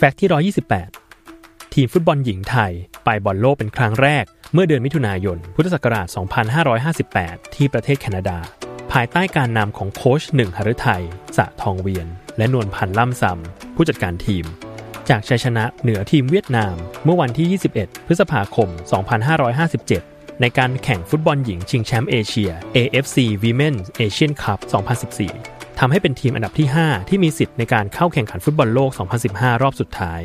fact ที่ 128 ทีมฟุตบอลหญิงไทย ไปบอลโลกเป็นครั้งแรก เมื่อเดือนมิถุนายน พุทธศักราช 2558 ที่ประเทศแคนาดา ภายใต้การนำของโค้ชหนึ่งฤทัย สระทองเวียน และนวลพรรณ ล่ำซำผู้จัดการทีม จากชัยชนะเหนือทีมเวียดนาม เมื่อวันที่ 21 พฤษภาคม 2557 ในการแข่งฟุตบอลหญิงชิงแชมป์เอเชีย AFC Women's Asian Cup 2014 ทำให้เป็นทีมอันดับที่ 5 ที่มีสิทธิ์ในการเข้าแข่งขันฟุตบอลโลก 2015 รอบสุดท้าย